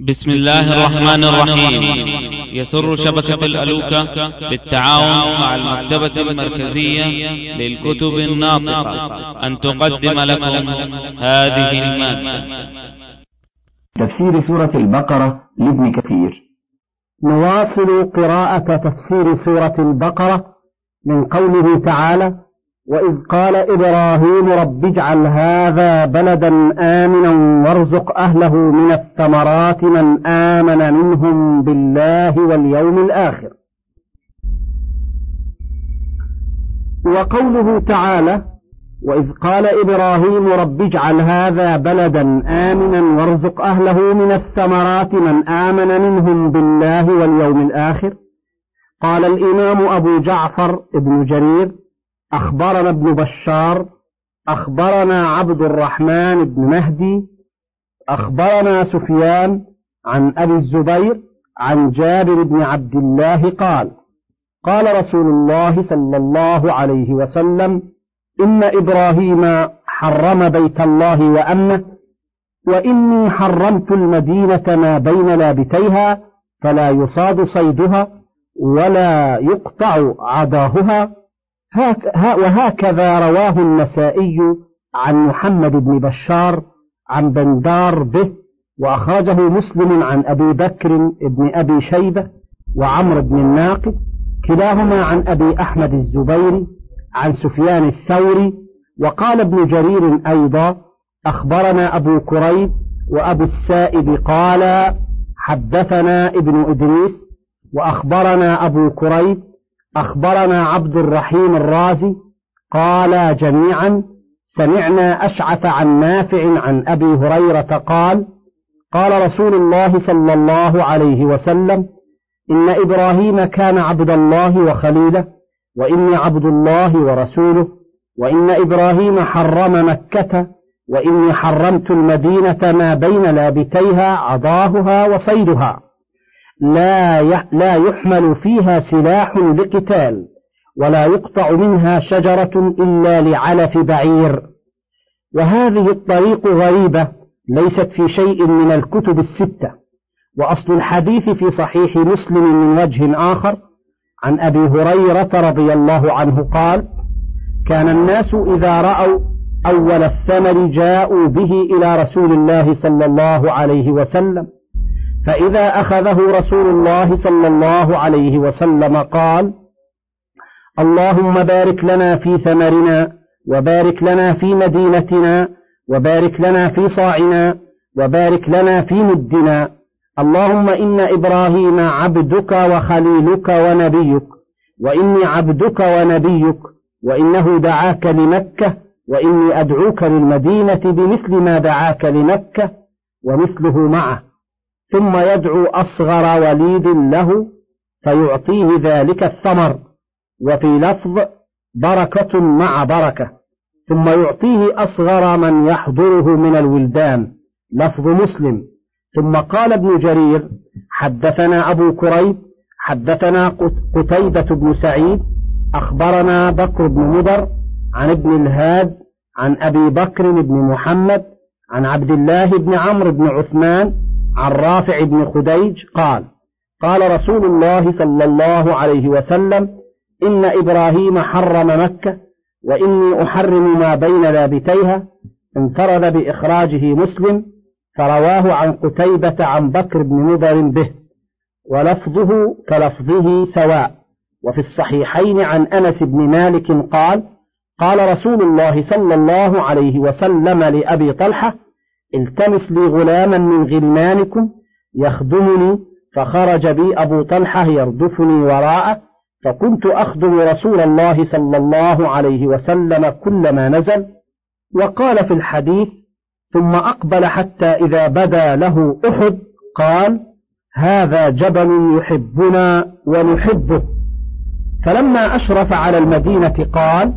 بسم الله الرحمن الرحيم. يسر شبكة الألوكة بالتعاون مع المكتبة المركزية للكتب الناطقة. أن تقدم لكم هذه المادة. تفسير سورة البقرة لابن كثير. نواصل قراءة تفسير سورة البقرة من قوله تعالى وإذ قال إبراهيم رب اجعل هذا بلدا آمنا وارزق أهله من الثمرات من آمن منهم بالله واليوم الآخر. وقوله تعالى وإذ قال إبراهيم رب اجعل هذا بلدا آمنا وارزق أهله من الثمرات من آمن منهم بالله واليوم الآخر. قال الإمام أبو جعفر ابن جرير أخبرنا ابن بشار أخبرنا عبد الرحمن بن مهدي أخبرنا سفيان عن أبي الزبير عن جابر بن عبد الله قال قال رسول الله صلى الله عليه وسلم إن إبراهيم حرم بيت الله وأمنه وإني حرمت المدينة ما بين لابتيها فلا يصاد صيدها ولا يقطع عداهها. وهكذا رواه النسائي عن محمد بن بشار عن بندار به وأخرجه مسلم عن أبي بكر بن أبي شيبة وعمر بن الناقد كلاهما عن أبي أحمد الزبيري عن سفيان الثوري وقال ابن جرير أيضا أخبرنا أبو كريب وأبو السائب قال حدثنا ابن إدريس وأخبرنا أبو كريب أخبرنا عبد الرحيم الرازي قال جميعا سمعنا أشعث عن نافع عن أبي هريرة قال قال رسول الله صلى الله عليه وسلم إن إبراهيم كان عبد الله وخليله وإني عبد الله ورسوله وإن إبراهيم حرم مكة وإني حرمت المدينة ما بين لابتيها عضاهها وصيدها. لا لا يحمل فيها سلاح لقتال ولا يقطع منها شجرة إلا لعلف بعير. وهذه الطريق غريبة ليست في شيء من الكتب الستة. وأصل الحديث في صحيح مسلم من وجه آخر عن أبي هريرة رضي الله عنه قال كان الناس إذا رأوا أول الثمر جاءوا به إلى رسول الله صلى الله عليه وسلم فإذا أخذه رسول الله صلى الله عليه وسلم قال اللهم بارك لنا في ثمرنا وبارك لنا في مدينتنا وبارك لنا في صاعنا وبارك لنا في مدنا. اللهم إن إبراهيم عبدك وخليلك ونبيك وإني عبدك ونبيك وإنه دعاك لمكة وإني أدعوك للمدينة بمثل ما دعاك لمكة ومثله معه. ثم يدعو أصغر وليد له فيعطيه ذلك الثمر. وفي لفظ بركة مع بركة. ثم يعطيه أصغر من يحضره من الولدان. لفظ مسلم. ثم قال ابن جرير حدثنا أبو كريب حدثنا قتيبة بن سعيد أخبرنا بكر بن مدر عن ابن الهاد عن أبي بكر بن محمد عن عبد الله بن عمرو بن عثمان عن رافع بن خديج قال قال رسول الله صلى الله عليه وسلم إن إبراهيم حرم مكة وإني أحرم ما بين لابتيها انفرد بإخراجه مسلم فرواه عن قتيبة عن بكر بن مضر به ولفظه كلفظه سواء. وفي الصحيحين عن أنس بن مالك قال قال رسول الله صلى الله عليه وسلم لأبي طلحة التمس لي غلاما من غلمانكم يخدمني فخرج بي أبو طلحة يردفني وراءه فكنت أخدم رسول الله صلى الله عليه وسلم كلما نزل. وقال في الحديث ثم أقبل حتى إذا بدا له أحد قال هذا جبل يحبنا ونحبه. فلما أشرف على المدينة قال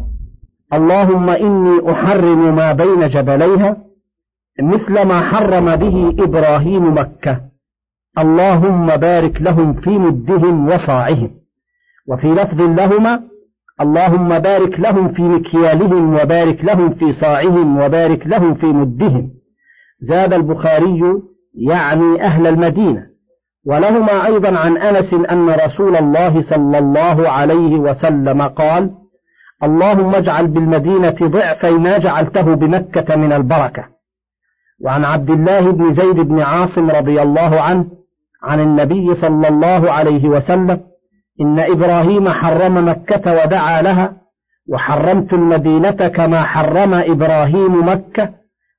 اللهم إني أحرم ما بين جبليها مثل ما حرم به إبراهيم مكة. اللهم بارك لهم في مدهم وصاعهم. وفي لفظ لهما اللهم بارك لهم في مكيالهم وبارك لهم في صاعهم وبارك لهم في مدهم. زاد البخاري يعني أهل المدينة. ولهما أيضا عن أنس أن رسول الله صلى الله عليه وسلم قال اللهم اجعل بالمدينة ضعفي ما جعلته بمكة من البركة. وعن عبد الله بن زيد بن عاصم رضي الله عنه عن النبي صلى الله عليه وسلم إن إبراهيم حرم مكة ودعا لها وحرمت المدينة كما حرم إبراهيم مكة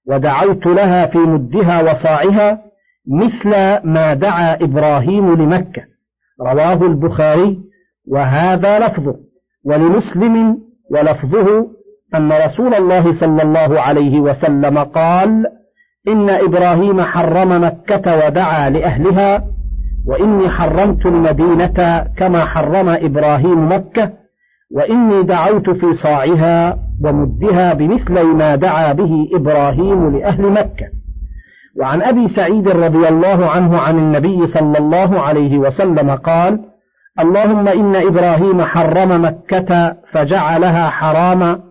ودعوت لها في مدها وصاعها مثل ما دعا إبراهيم لمكة. رواه البخاري وهذا لفظه ولمسلم ولفظه أن رسول الله صلى الله عليه وسلم قال إن إبراهيم حرم مكة ودعا لأهلها وإني حرمت المدينة كما حرم إبراهيم مكة وإني دعوت في صاعها ومدها بمثل ما دعا به إبراهيم لأهل مكة. وعن أبي سعيد رضي الله عنه عن النبي صلى الله عليه وسلم قال اللهم إن إبراهيم حرم مكة فجعلها حراما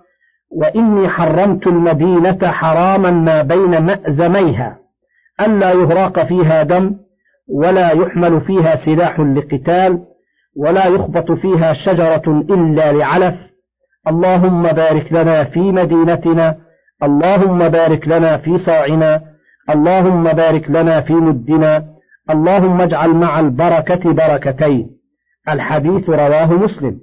وإني حرمت المدينة حراما ما بين مأزميها ألا يهراق فيها دم ولا يحمل فيها سلاح لقتال ولا يخبط فيها شجرة إلا لعلف. اللهم بارك لنا في مدينتنا اللهم بارك لنا في صاعنا اللهم بارك لنا في مدنا اللهم اجعل مع البركة بركتين. الحديث رواه مسلم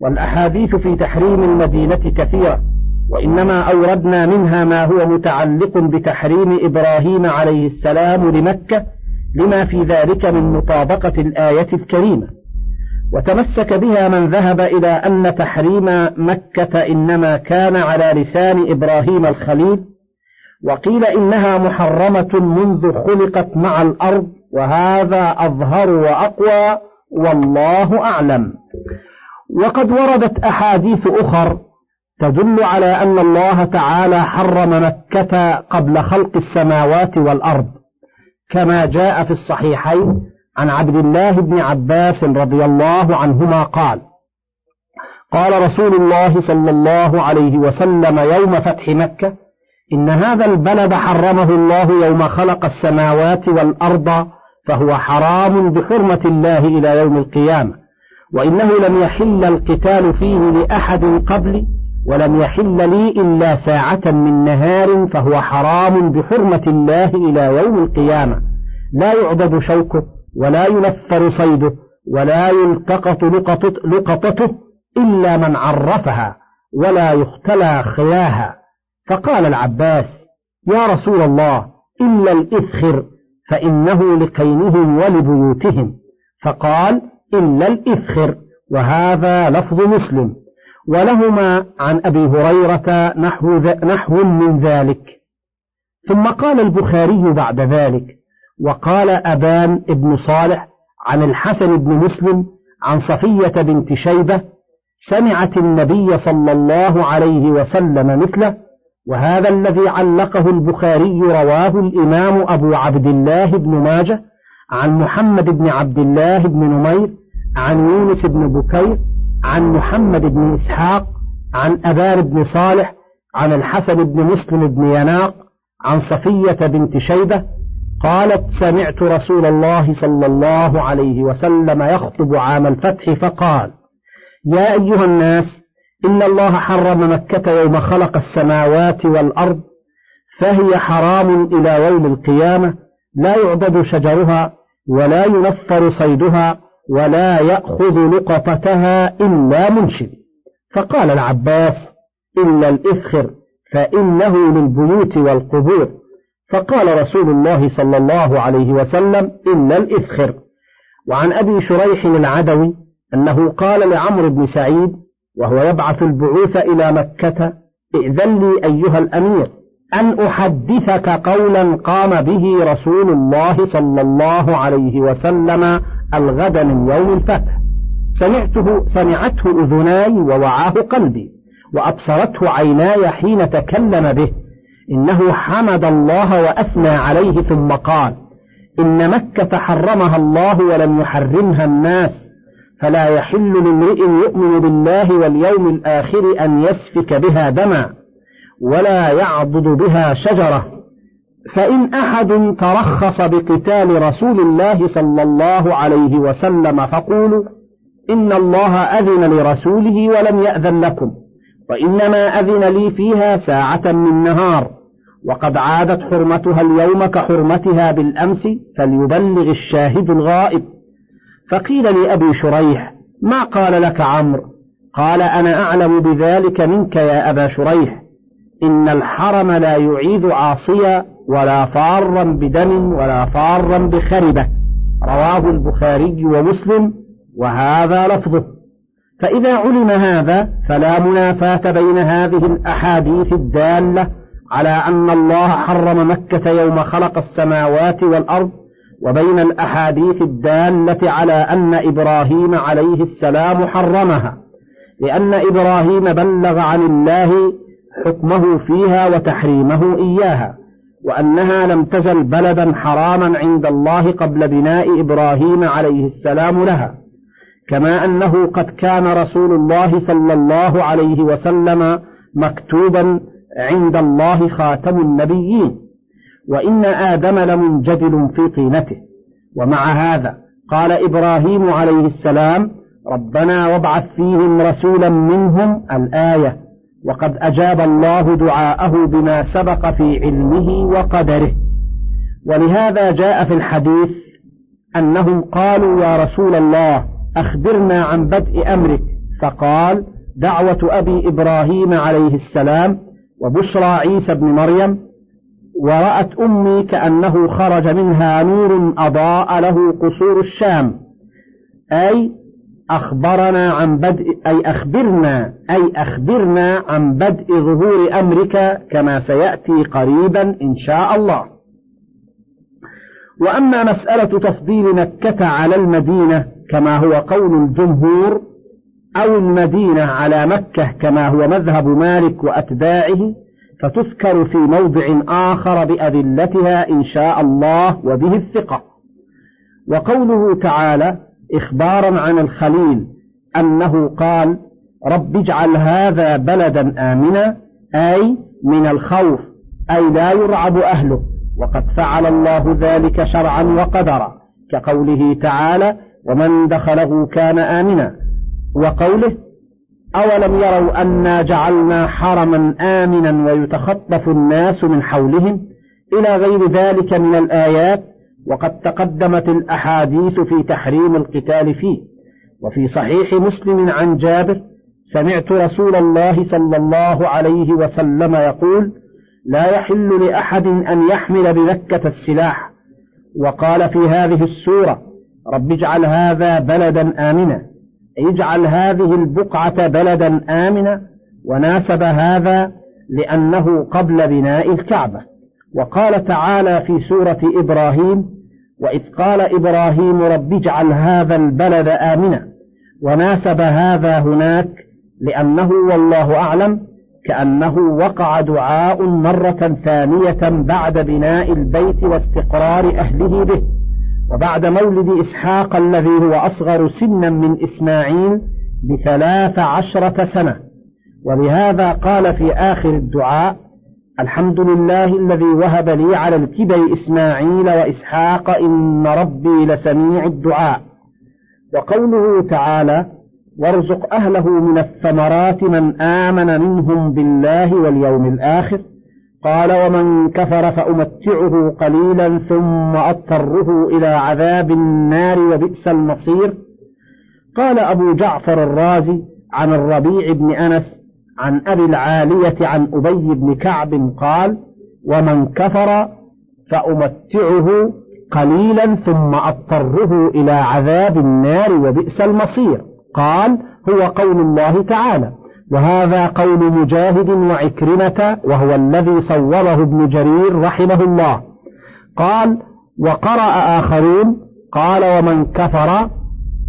والأحاديث في تحريم المدينة كثيرة. وإنما أوردنا منها ما هو متعلق بتحريم إبراهيم عليه السلام لمكة لما في ذلك من مطابقة الآية الكريمة. وتمسك بها من ذهب إلى أن تحريم مكة إنما كان على لسان إبراهيم الخليل وقيل إنها محرمة منذ خلقت مع الأرض وهذا أظهر وأقوى والله أعلم. وقد وردت أحاديث أخر تدل على أن الله تعالى حرم مكة قبل خلق السماوات والأرض كما جاء في الصحيحين عن عبد الله بن عباس رضي الله عنهما قال قال رسول الله صلى الله عليه وسلم يوم فتح مكة إن هذا البلد حرمه الله يوم خلق السماوات والأرض فهو حرام بحرمة الله إلى يوم القيامة وإنه لم يحل القتال فيه لأحد قبلي ولم يحل لي إلا ساعة من نهار فهو حرام بحرمة الله إلى يوم القيامة. لا يعضد شوكه ولا ينفر صيده ولا يلتقط لقطته إلا من عرفها ولا يختلى خياها. فقال العباس يا رسول الله إلا الإذخر فإنه لقينهم ولبيوتهم. فقال إلا الإذخر وهذا لفظ مسلم. ولهما عن أبي هريرة نحو, نحو من ذلك. ثم قال البخاري بعد ذلك وقال أبان ابن صالح عن الحسن بن مسلم عن صفية بنت شيبة سمعت النبي صلى الله عليه وسلم مثله وهذا الذي علقه البخاري رواه الإمام أبو عبد الله بن ماجه عن محمد بن عبد الله بن نمير عن يونس بن بكير عن محمد بن إسحاق عن أبان بن صالح عن الحسن بن مسلم بن يناق عن صفية بنت شيبة قالت سمعت رسول الله صلى الله عليه وسلم يخطب عام الفتح فقال يا أيها الناس إن الله حرم مكة يوم خلق السماوات والأرض فهي حرام إلى يوم القيامة لا يعبد شجرها ولا ينفر صيدها ولا يأخذ لقطتها إلا منشد. فقال العباس إلا الإفخر فإنه للبيوت والقبور. فقال رسول الله صلى الله عليه وسلم إلا الإفخر. وعن أبي شريح العدوي أنه قال لعمرو بن سعيد وهو يبعث البعوث إلى مكة ائذن لي أيها الأمير أن أحدثك قولا قام به رسول الله صلى الله عليه وسلم الغد من يوم الفتح سمعته سمعته أذناي ووعاه قلبي وأبصرته عيناي حين تكلم به. إنه حمد الله وأثنى عليه ثم قال إن مكة حرمها الله ولم يحرمها الناس فلا يحل لامرئ يؤمن بالله واليوم الآخر أن يسفك بها دما ولا يعضد بها شجرة. فإن أحد ترخص بقتال رسول الله صلى الله عليه وسلم فقولوا إن الله أذن لرسوله ولم يأذن لكم وإنما أذن لي فيها ساعة من نهار. وقد عادت حرمتها اليوم كحرمتها بالأمس فليبلغ الشاهد الغائب. فقيل لأبي شريح ما قال لك عمرو؟ قال أنا أعلم بذلك منك يا أبا شريح إن الحرم لا يعيد عاصيا ولا فارا بدم ولا فارا بخربة. رواه البخاري ومسلم وهذا لفظه. فإذا علم هذا فلا منافاة بين هذه الأحاديث الدالة على أن الله حرم مكة يوم خلق السماوات والأرض وبين الأحاديث الدالة على أن إبراهيم عليه السلام حرمها. لأن إبراهيم بلغ عن الله حكمه فيها وتحريمه إياها. وأنها لم تزل بلدا حراما عند الله قبل بناء إبراهيم عليه السلام لها كما أنه قد كان رسول الله صلى الله عليه وسلم مكتوبا عند الله خاتم النبيين وإن آدم لمنجدل في طينته. ومع هذا قال إبراهيم عليه السلام ربنا وابعث فيهم رسولا منهم الآية وقد أجاب الله دعاءه بما سبق في علمه وقدره. ولهذا جاء في الحديث أنهم قالوا يا رسول الله أخبرنا عن بدء أمرك. فقال دعوة أبي إبراهيم عليه السلام وبشرى عيسى بن مريم. ورأت أمي كأنه خرج منها نور أضاء له قصور الشام. أي أخبرنا عن بدء أي أخبرنا أي أخبرنا عن بدء ظهور أمرك كما سيأتي قريبا إن شاء الله. وأما مسألة تفضيل مكة على المدينة كما هو قول الجمهور أو المدينة على مكة كما هو مذهب مالك وأتباعه فتذكر في موضع آخر بأذلتها إن شاء الله وبه الثقة. وقوله تعالى إخبارا عن الخليل أنه قال رب اجعل هذا بلدا آمنا أي من الخوف أي لا يرعب أهله. وقد فعل الله ذلك شرعا وقدرا كقوله تعالى ومن دخله كان آمنا وقوله أولم يروا أنا جعلنا حرما آمنا ويتخطف الناس من حولهم؟ إلى غير ذلك من الآيات وقد تقدمت الأحاديث في تحريم القتال فيه. وفي صحيح مسلم عن جابر سمعت رسول الله صلى الله عليه وسلم يقول لا يحل لأحد أن يحمل بمكة السلاح وقال في هذه السورة رب اجعل هذا بلدا آمنا اجعل هذه البقعة بلدا آمنا وناسب هذا لأنه قبل بناء الكعبة وقال تعالى في سورة إبراهيم وإذ قال إبراهيم رب اجعل هذا البلد آمنا وناسب هذا هناك لأنه والله أعلم كأنه وقع دعاء مرة ثانية بعد بناء البيت واستقرار أهله به وبعد مولد إسحاق الذي هو أصغر سنا من إسماعيل بثلاث عشرة سنة. ولهذا قال في آخر الدعاء الحمد لله الذي وهب لي على الكبر إسماعيل وإسحاق إن ربي لسميع الدعاء. وقوله تعالى وارزق أهله من الثمرات من آمن منهم بالله واليوم الآخر قال ومن كفر فأمتعه قليلا ثم أضطره إلى عذاب النار وبئس المصير قال أبو جعفر الرازي عن الربيع بن أنس عن أبي العالية عن أبي بن كعب قال ومن كفر فأمتعه قليلا ثم أضطره إلى عذاب النار وبئس المصير. قال هو قول الله تعالى وهذا قول مجاهد وعكرمة وهو الذي صوره ابن جرير رحمه الله. قال وقرأ آخرون قال ومن كفر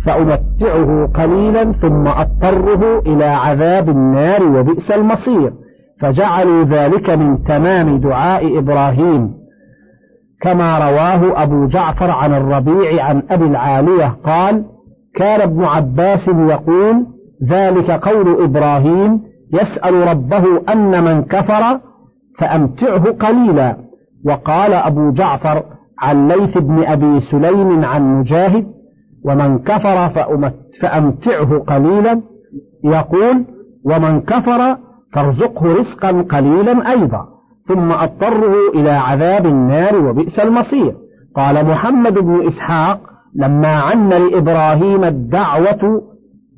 فأمتعه قليلا ثم أضطره إلى عذاب النار وبئس المصير. فجعلوا ذلك من تمام دعاء إبراهيم. كما رواه أبو جعفر عن الربيع عن أبي العالية قال كان ابن عباس يقول ذلك قول إبراهيم يسأل ربه أن من كفر فأمتعه قليلا وقال أبو جعفر عن ليث بن أبي سليم عن مجاهد ومن كفر فأمتعه قليلا يقول ومن كفر فارزقه رزقا قليلا أيضا ثم أضطره إلى عذاب النار وبئس المصير. قال محمد بن إسحاق لما عن لإبراهيم الدعوة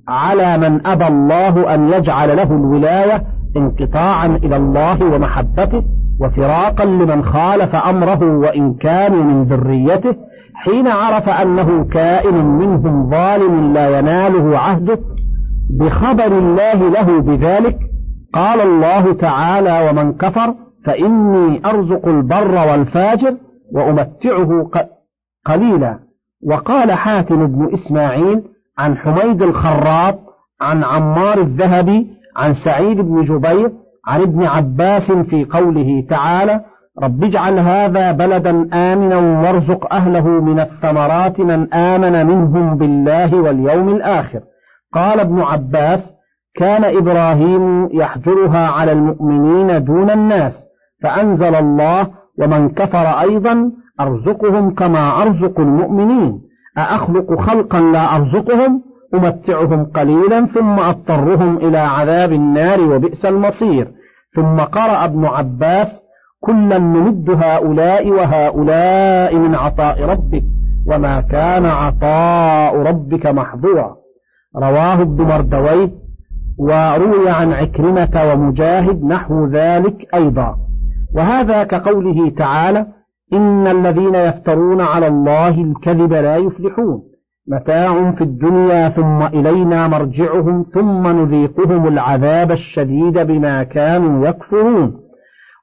على من أبى الله أن يجعل له الولاية انقطاعا إلى الله ومحبته وفراقا لمن خالف أمره وإن كانوا من ذريته حين عرف أنه كائن منهم ظالم لا يناله عهده بخبر الله له بذلك قال الله تعالى ومن كفر فإني أرزق البر والفاجر وأمتعه قليلا. وقال حاتم بن إسماعيل عن حميد الخراط عن عمار الذهبي عن سعيد بن جبير عن ابن عباس في قوله تعالى رب اجعل هذا بلدا آمنا وارزق أهله من الثمرات من آمن منهم بالله واليوم الآخر. قال ابن عباس كان إبراهيم يحجرها على المؤمنين دون الناس فأنزل الله ومن كفر أيضا أرزقهم كما أرزق المؤمنين. أأخلق خلقا لا أرزقهم؟ أمتعهم قليلا ثم أضطرهم إلى عذاب النار وبئس المصير. ثم قرأ ابن عباس كلا نمد هؤلاء وهؤلاء من عطاء ربك وما كان عطاء ربك محظورا رواه ابن مردويه وروي عن عكرمة ومجاهد نحو ذلك أيضا. وهذا كقوله تعالى إن الذين يفترون على الله الكذب لا يفلحون متاع في الدنيا ثم إلينا مرجعهم ثم نذيقهم العذاب الشديد بما كانوا يكفرون.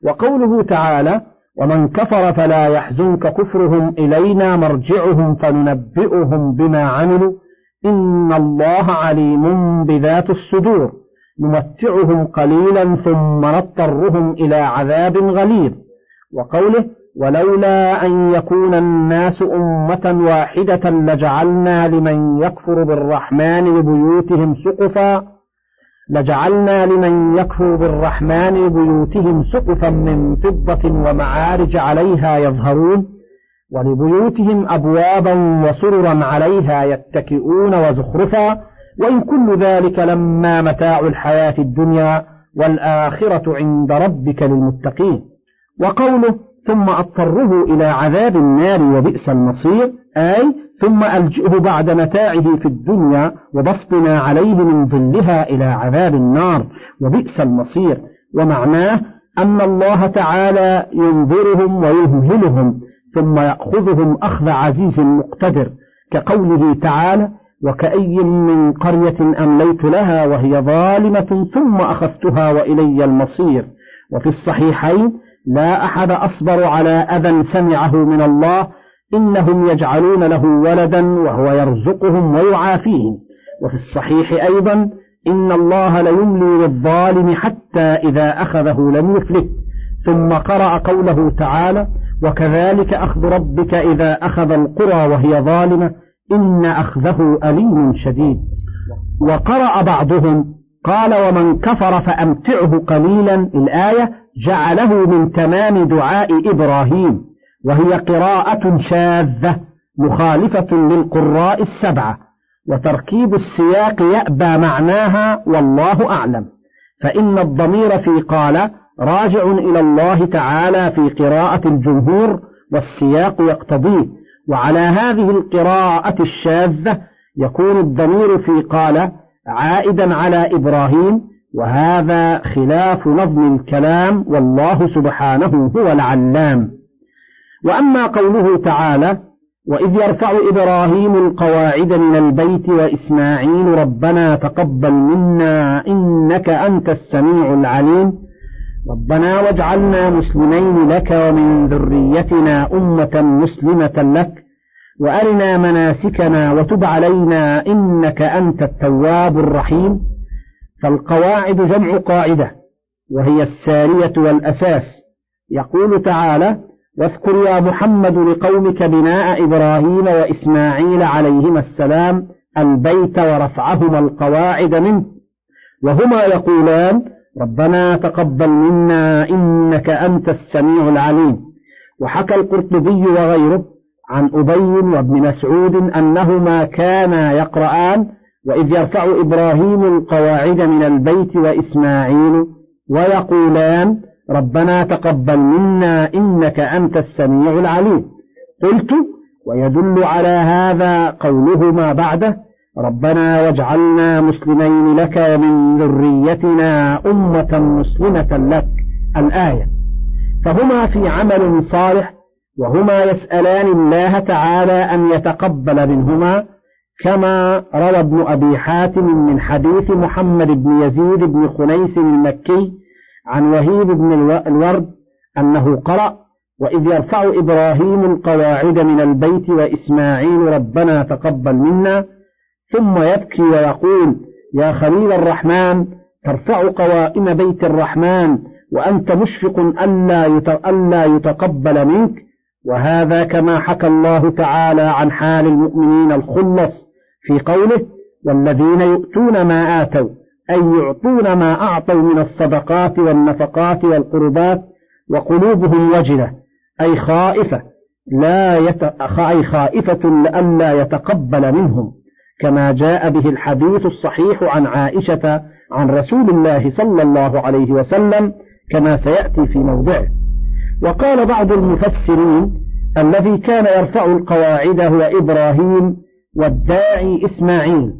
وقوله تعالى ومن كفر فلا يحزنك كفرهم إلينا مرجعهم فننبئهم بما عملوا. إن الله عليم بذات الصدور. نمتعهم قليلا ثم نضطرهم إلى عذاب غليظ. وقوله ولولا أن يكون الناس أمة واحدة لجعلنا لمن يكفر بالرحمن لبيوتهم سقفا لجعلنا لمن يكفر بالرحمن لبيوتهم سقفا من فضة ومعارج عليها يظهرون ولبيوتهم أبوابا وسررا عليها يتكئون وزخرفا وإن كل ذلك لما متاع الحياة الدنيا والآخرة عند ربك للمتقين. وقوله ثم أضطره إلى عذاب النار وبئس المصير أي ثم ألجئه بعد متاعه في الدنيا وبسطنا عليه من ظلها إلى عذاب النار وبئس المصير. ومعناه أن الله تعالى ينظرهم ويهملهم ثم يأخذهم أخذ عزيز مقتدر كقوله تعالى وكأي من قرية أمليت لها وهي ظالمة ثم أخذتها وإلي المصير وفي الصحيحين لا أحد أصبر على أذى سمعه من الله إنهم يجعلون له ولدا وهو يرزقهم ويعافيهم. وفي الصحيح أيضا إن الله ليملي للظالم حتى إذا أخذه لم يفلت. ثم قرأ قوله تعالى وكذلك أخذ ربك إذا أخذ القرى وهي ظالمة إن أخذه أليم شديد. وقرأ بعضهم قال ومن كفر فأمتعه قليلا الآية جعله من تمام دعاء إبراهيم وهي قراءة شاذة مخالفة للقراء السبعة وتركيب السياق يأبى معناها والله أعلم. فإن الضمير في قال راجع إلى الله تعالى في قراءة الجمهور والسياق يقتضيه. وعلى هذه القراءة الشاذة يكون الضمير في قال عائدا على إبراهيم وهذا خلاف نظم الكلام والله سبحانه هو العلام. وأما قوله تعالى وإذ يرفع إبراهيم القواعد من البيت وإسماعيل ربنا تقبل منا إنك أنت السميع العليم. ربنا واجعلنا مسلمين لك ومن ذريتنا أمة مسلمة لك. وأرنا مناسكنا وتب علينا إنك أنت التواب الرحيم. فالقواعد جمع قاعدة وهي السارية والأساس. يقول تعالى واذكر يا محمد لقومك بناء إبراهيم وإسماعيل عليهما السلام البيت ورفعهما القواعد منه. وهما يقولان ربنا تقبل منا إنك أنت السميع العليم وحكى القرطبي وغيره عن أبي وابن مسعود أنهما كانا يقرآن وإذ يرفع إبراهيم القواعد من البيت وإسماعيل ويقولان ربنا تقبل منا إنك أنت السميع العليم. قلت ويدل على هذا قولهما بعده ربنا واجعلنا مسلمين لك ومن ذريتنا أمة مسلمة لك. الآية. فهما في عمل صالح وهما يسألان الله تعالى أن يتقبل منهما كما روى ابن أبي حاتم من حديث محمد بن يزيد بن خنيس المكي عن وهيب بن الورد أنه قرأ وإذ يرفع إبراهيم القواعد من البيت وإسماعيل ربنا تقبل منا ثم يبكي ويقول يا خليل الرحمن ترفع قوائم بيت الرحمن وأنت مشفق ألا يتقبل منك وهذا كما حكى الله تعالى عن حال المؤمنين الخلص في قوله والذين يؤتون ما آتوا أي يعطون ما أعطوا من الصدقات والنفقات والقربات وقلوبهم وجلة أي خائفة لا يت... أي خائفة لئلا يتقبل منهم كما جاء به الحديث الصحيح عن عائشة عن رسول الله صلى الله عليه وسلم كما سيأتي في موضعه. وقال بعض المفسرين الذي كان يرفع القواعد هو إبراهيم والداعي إسماعيل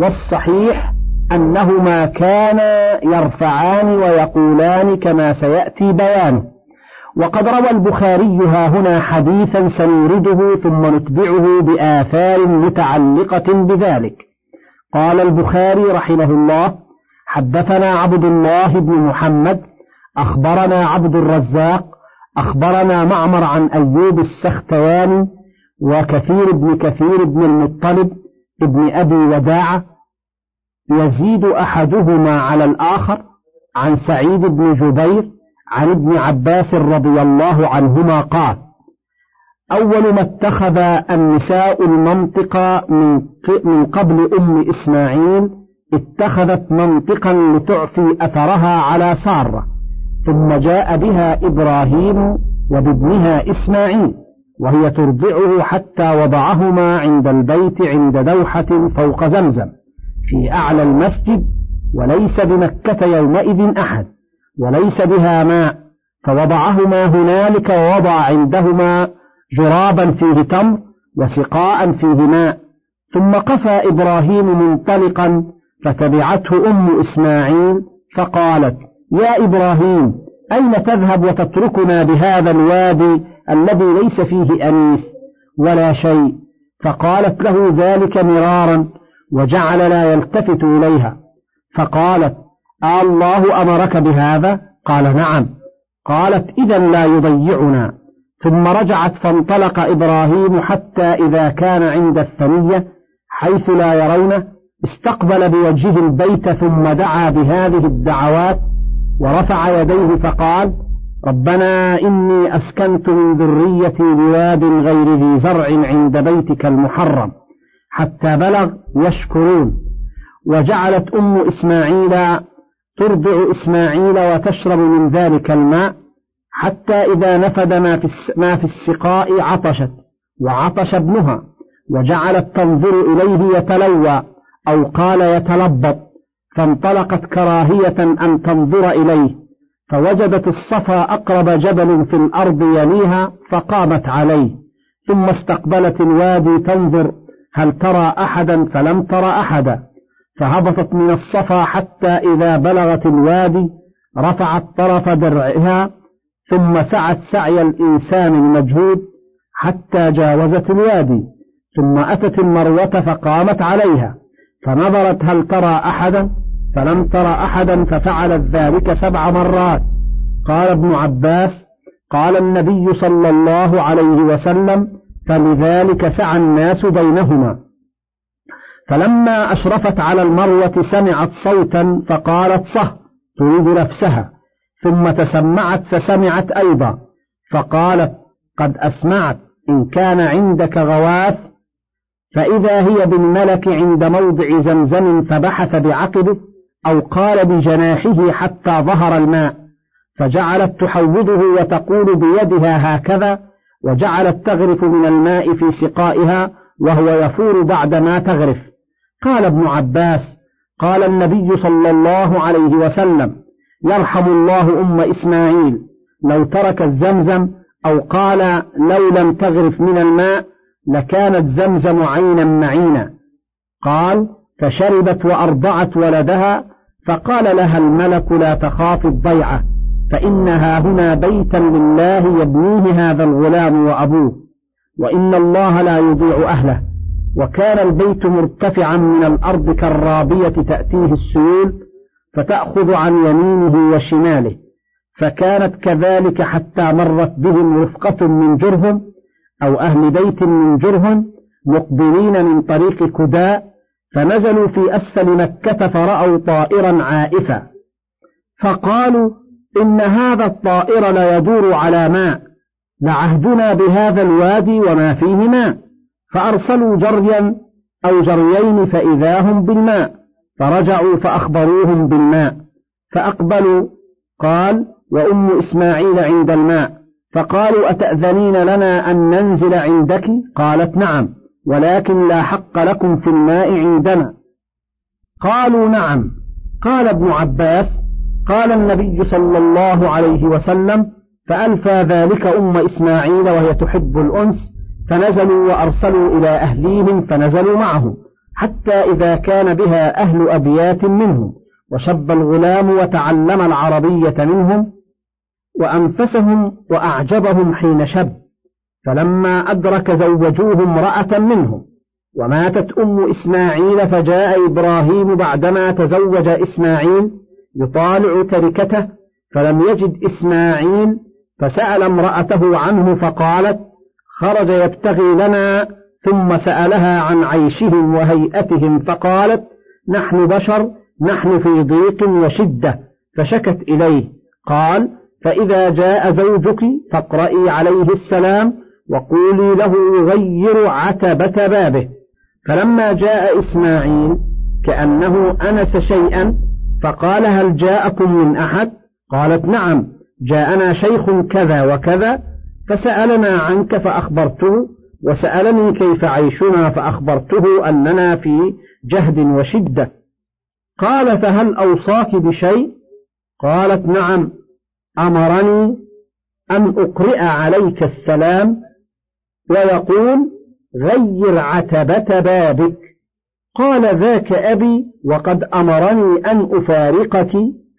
والصحيح أنهما كانا يرفعان ويقولان كما سيأتي بيانه وقد روى البخاري ها هنا حديثا سنورده ثم نتبعه بآثار متعلقة بذلك. قال البخاري رحمه الله حدثنا عبد الله بن محمد أخبرنا عبد الرزاق أخبرنا معمر عن أيوب السختياني وكثير بن كثير بن المطلب ابن أبي وداعة يزيد أحدهما على الآخر عن سعيد بن جبير عن ابن عباس رضي الله عنهما قال أول ما اتخذ النساء المنطق من قبل أم إسماعيل اتخذت منطقا لتعفي أثرها على سارة. ثم جاء بها إبراهيم وبابنها إسماعيل وهي ترضعه حتى وضعهما عند البيت عند دوحة فوق زمزم في أعلى المسجد وليس بمكة يومئذ أحد وليس بها ماء فوضعهما هنالك ووضع عندهما جرابا فيه تمر وسقاء فيه ماء ثم قفى إبراهيم منطلقا فتبعته أم إسماعيل فقالت يا إبراهيم أين تذهب وتتركنا بهذا الوادي الذي ليس فيه أنيس ولا شيء؟ فقالت له ذلك مرارا وجعل لا يلتفت إليها. فقالت الله أمرك بهذا؟ قال نعم. قالت إذا لا يضيعنا. ثم رجعت فانطلق إبراهيم حتى إذا كان عند الثنية حيث لا يرونه استقبل بوجهه البيت ثم دعا بهذه الدعوات ورفع يديه فقال ربنا إني أسكنت من ذريتي بواد غير ذي زرع عند بيتك المحرم حتى بلغ يشكرون. وجعلت أم إسماعيل ترضع إسماعيل وتشرب من ذلك الماء حتى إذا نفد ما في, ما في السقاء عطشت وعطش ابنها. وجعلت تنظر إليه يتلوى أو قال يتلبط فانطلقت كراهية أن تنظر إليه فوجدت الصفا أقرب جبل في الأرض يليها فقامت عليه. ثم استقبلت الوادي تنظر هل ترى أحدا؟ فلم ترى أحدا. فهبطت من الصفا حتى إذا بلغت الوادي رفعت طرف درعها ثم سعت سعي الإنسان المجهود حتى جاوزت الوادي. ثم أتت المروة فقامت عليها فنظرت هل ترى أحدا؟ فلم ترى أحدا ففعلت ذلك سبع مرات. قال ابن عباس قال النبي صلى الله عليه وسلم فلذلك سعى الناس بينهما. فلما أشرفت على المروة سمعت صوتا فقالت صه تريد نفسها ثم تسمعت فسمعت أيضا. فقالت قد أسمعت إن كان عندك غواث. فإذا هي بالملك عند موضع زمزم فبحث بعقبه أو قال بجناحه حتى ظهر الماء فجعلت تحوضه وتقول بيدها هكذا وجعلت تغرف من الماء في سقائها وهو يفور بعدما تغرف. قال ابن عباس قال النبي صلى الله عليه وسلم يرحم الله أم إسماعيل لو ترك الزمزم أو قال لو لم تغرف من الماء لكانت زمزم عينا معينا. قال فشربت وأرضعت ولدها فقال لها الملك لا تخاف الضيعة فإنها هنا بيتا لله يبنيه هذا الغلام وأبوه وإن الله لا يضيع أهله وكان البيت مرتفعا من الأرض كالرابية تأتيه السيول فتأخذ عن يمينه وشماله فكانت كذلك حتى مرت بهم رفقة من جرهم أو أهل بيت من جرهم مقبلين من طريق كداء فنزلوا في أسفل مكة فرأوا طائرا عائفا. فقالوا إن هذا الطائر لا يدور على ماء لعهدنا بهذا الوادي وما فيه ماء. فأرسلوا جريا أو جريين فإذا هم بالماء. فرجعوا فأخبروهم بالماء. فأقبلوا قال وأم إسماعيل عند الماء. فقالوا أتأذنين لنا أن ننزل عندك؟ قالت نعم. ولكن لا حق لكم في الماء عندنا. قالوا نعم. قال ابن عباس قال النبي صلى الله عليه وسلم فألفى ذلك أم إسماعيل وهي تحب الأنس فنزلوا وأرسلوا إلى أهليهم فنزلوا معهم حتى إذا كان بها أهل أبيات منهم. وشب الغلام وتعلم العربية منهم وأنفسهم وأعجبهم حين شب. فلما أدرك زوجوه امرأة منهم وماتت أم إسماعيل فجاء إبراهيم بعدما تزوج إسماعيل يطالع تركته فلم يجد إسماعيل فسأل امرأته عنه فقالت خرج يبتغي لنا ثم سألها عن عيشهم وهيئتهم فقالت نحن بشر نحن في ضيق وشدة فشكت إليه. قال فإذا جاء زوجك فاقرئي عليه السلام وقولي له يغير عتبة بابه. فلما جاء إسماعيل كأنه أنس شيئا فقال هل جاءكم من أحد؟ قالت نعم جاءنا شيخ كذا وكذا فسألنا عنك فأخبرته وسألني كيف عيشنا فأخبرته أننا في جهد وشدة. قال فهل أوصاك بشيء؟ قالت نعم أمرني أن أقرئ عليك السلام ويقول غير عتبة بابك. قال ذاك أبي وقد أمرني أن أفارقك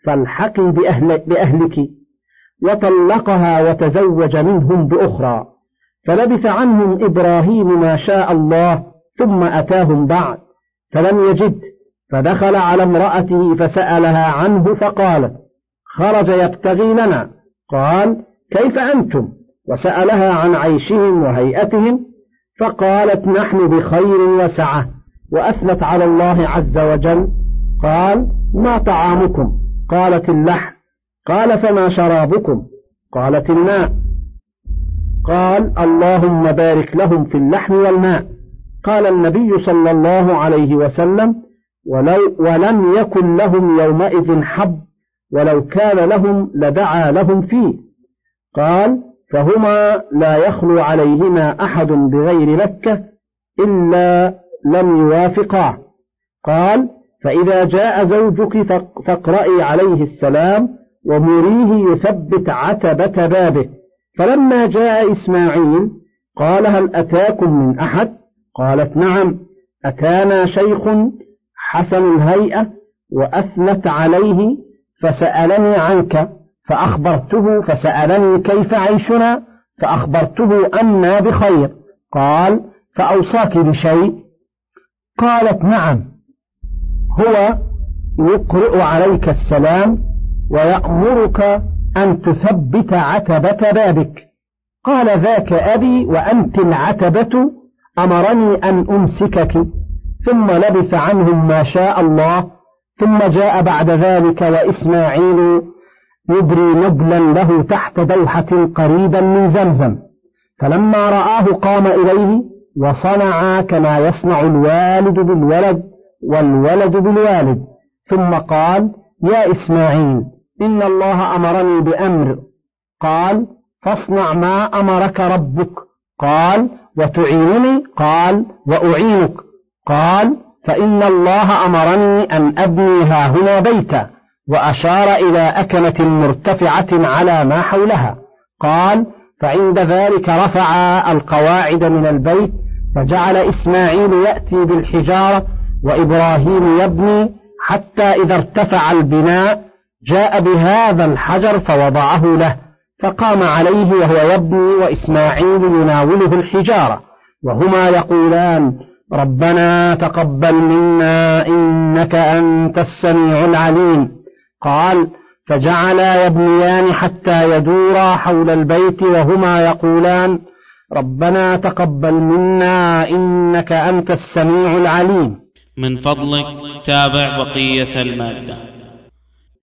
فالحقي بأهل بأهلك. وطلقها وتزوج منهم بأخرى. فلبث عنهم إبراهيم ما شاء الله ثم أتاهم بعد فلم يجد. فدخل على امرأته فسألها عنه فقالت خرج يبتغي لنا. قال كيف أنتم؟ وسألها عن عيشهم وهيئتهم فقالت نحن بخير وسعة وأثنت على الله عز وجل قال ما طعامكم؟ قالت اللحم. قال فما شرابكم؟ قالت الماء. قال اللهم بارك لهم في اللحم والماء. قال النبي صلى الله عليه وسلم ولو ولم يكن لهم يومئذ حب ولو كان لهم لدعا لهم فيه. قال فهما لا يخلو عليهما أحد بغير مكة إلا لم يوافقا. قال فإذا جاء زوجك فاقرئي عليه السلام ومريه يثبت عتبة بابه. فلما جاء إسماعيل قال هل أتاكم من أحد؟ قالت نعم. أتانا شيخ حسن الهيئة وأثنت عليه فسألني عنك. فأخبرته فسألني كيف عيشنا؟ فأخبرته أنا بخير. قال فأوصاك بشيء؟ قالت نعم. هو يقرئ عليك السلام ويأمرك أن تثبت عتبة بابك. قال ذاك أبي وأنت العتبة أمرني أن أمسكك. ثم لبث عنهم ما شاء الله ثم جاء بعد ذلك وإسماعيل يبري نبلا له تحت دوحة قريبا من زمزم. فلما رآه قام إليه وصنع كما يصنع الوالد بالولد والولد بالوالد. ثم قال يا إسماعيل إن الله أمرني بأمر. قال فاصنع ما أمرك ربك. قال وتعينني. قال وأعينك. قال فإن الله أمرني أن أبني ها هنا بيتا. وأشار إلى أكنة مرتفعة على ما حولها. قال فعند ذلك رفع القواعد من البيت فجعل إسماعيل يأتي بالحجارة وإبراهيم يبني حتى إذا ارتفع البناء جاء بهذا الحجر فوضعه له فقام عليه وهو يبني وإسماعيل يناوله الحجارة وهما يقولان ربنا تقبل منا إنك أنت السميع العليم. قال فجعلا يبنيان حتى يدورا حول البيت وهما يقولان ربنا تقبل منا إنك أنت السميع العليم. من فضلك تابع بقية المادة.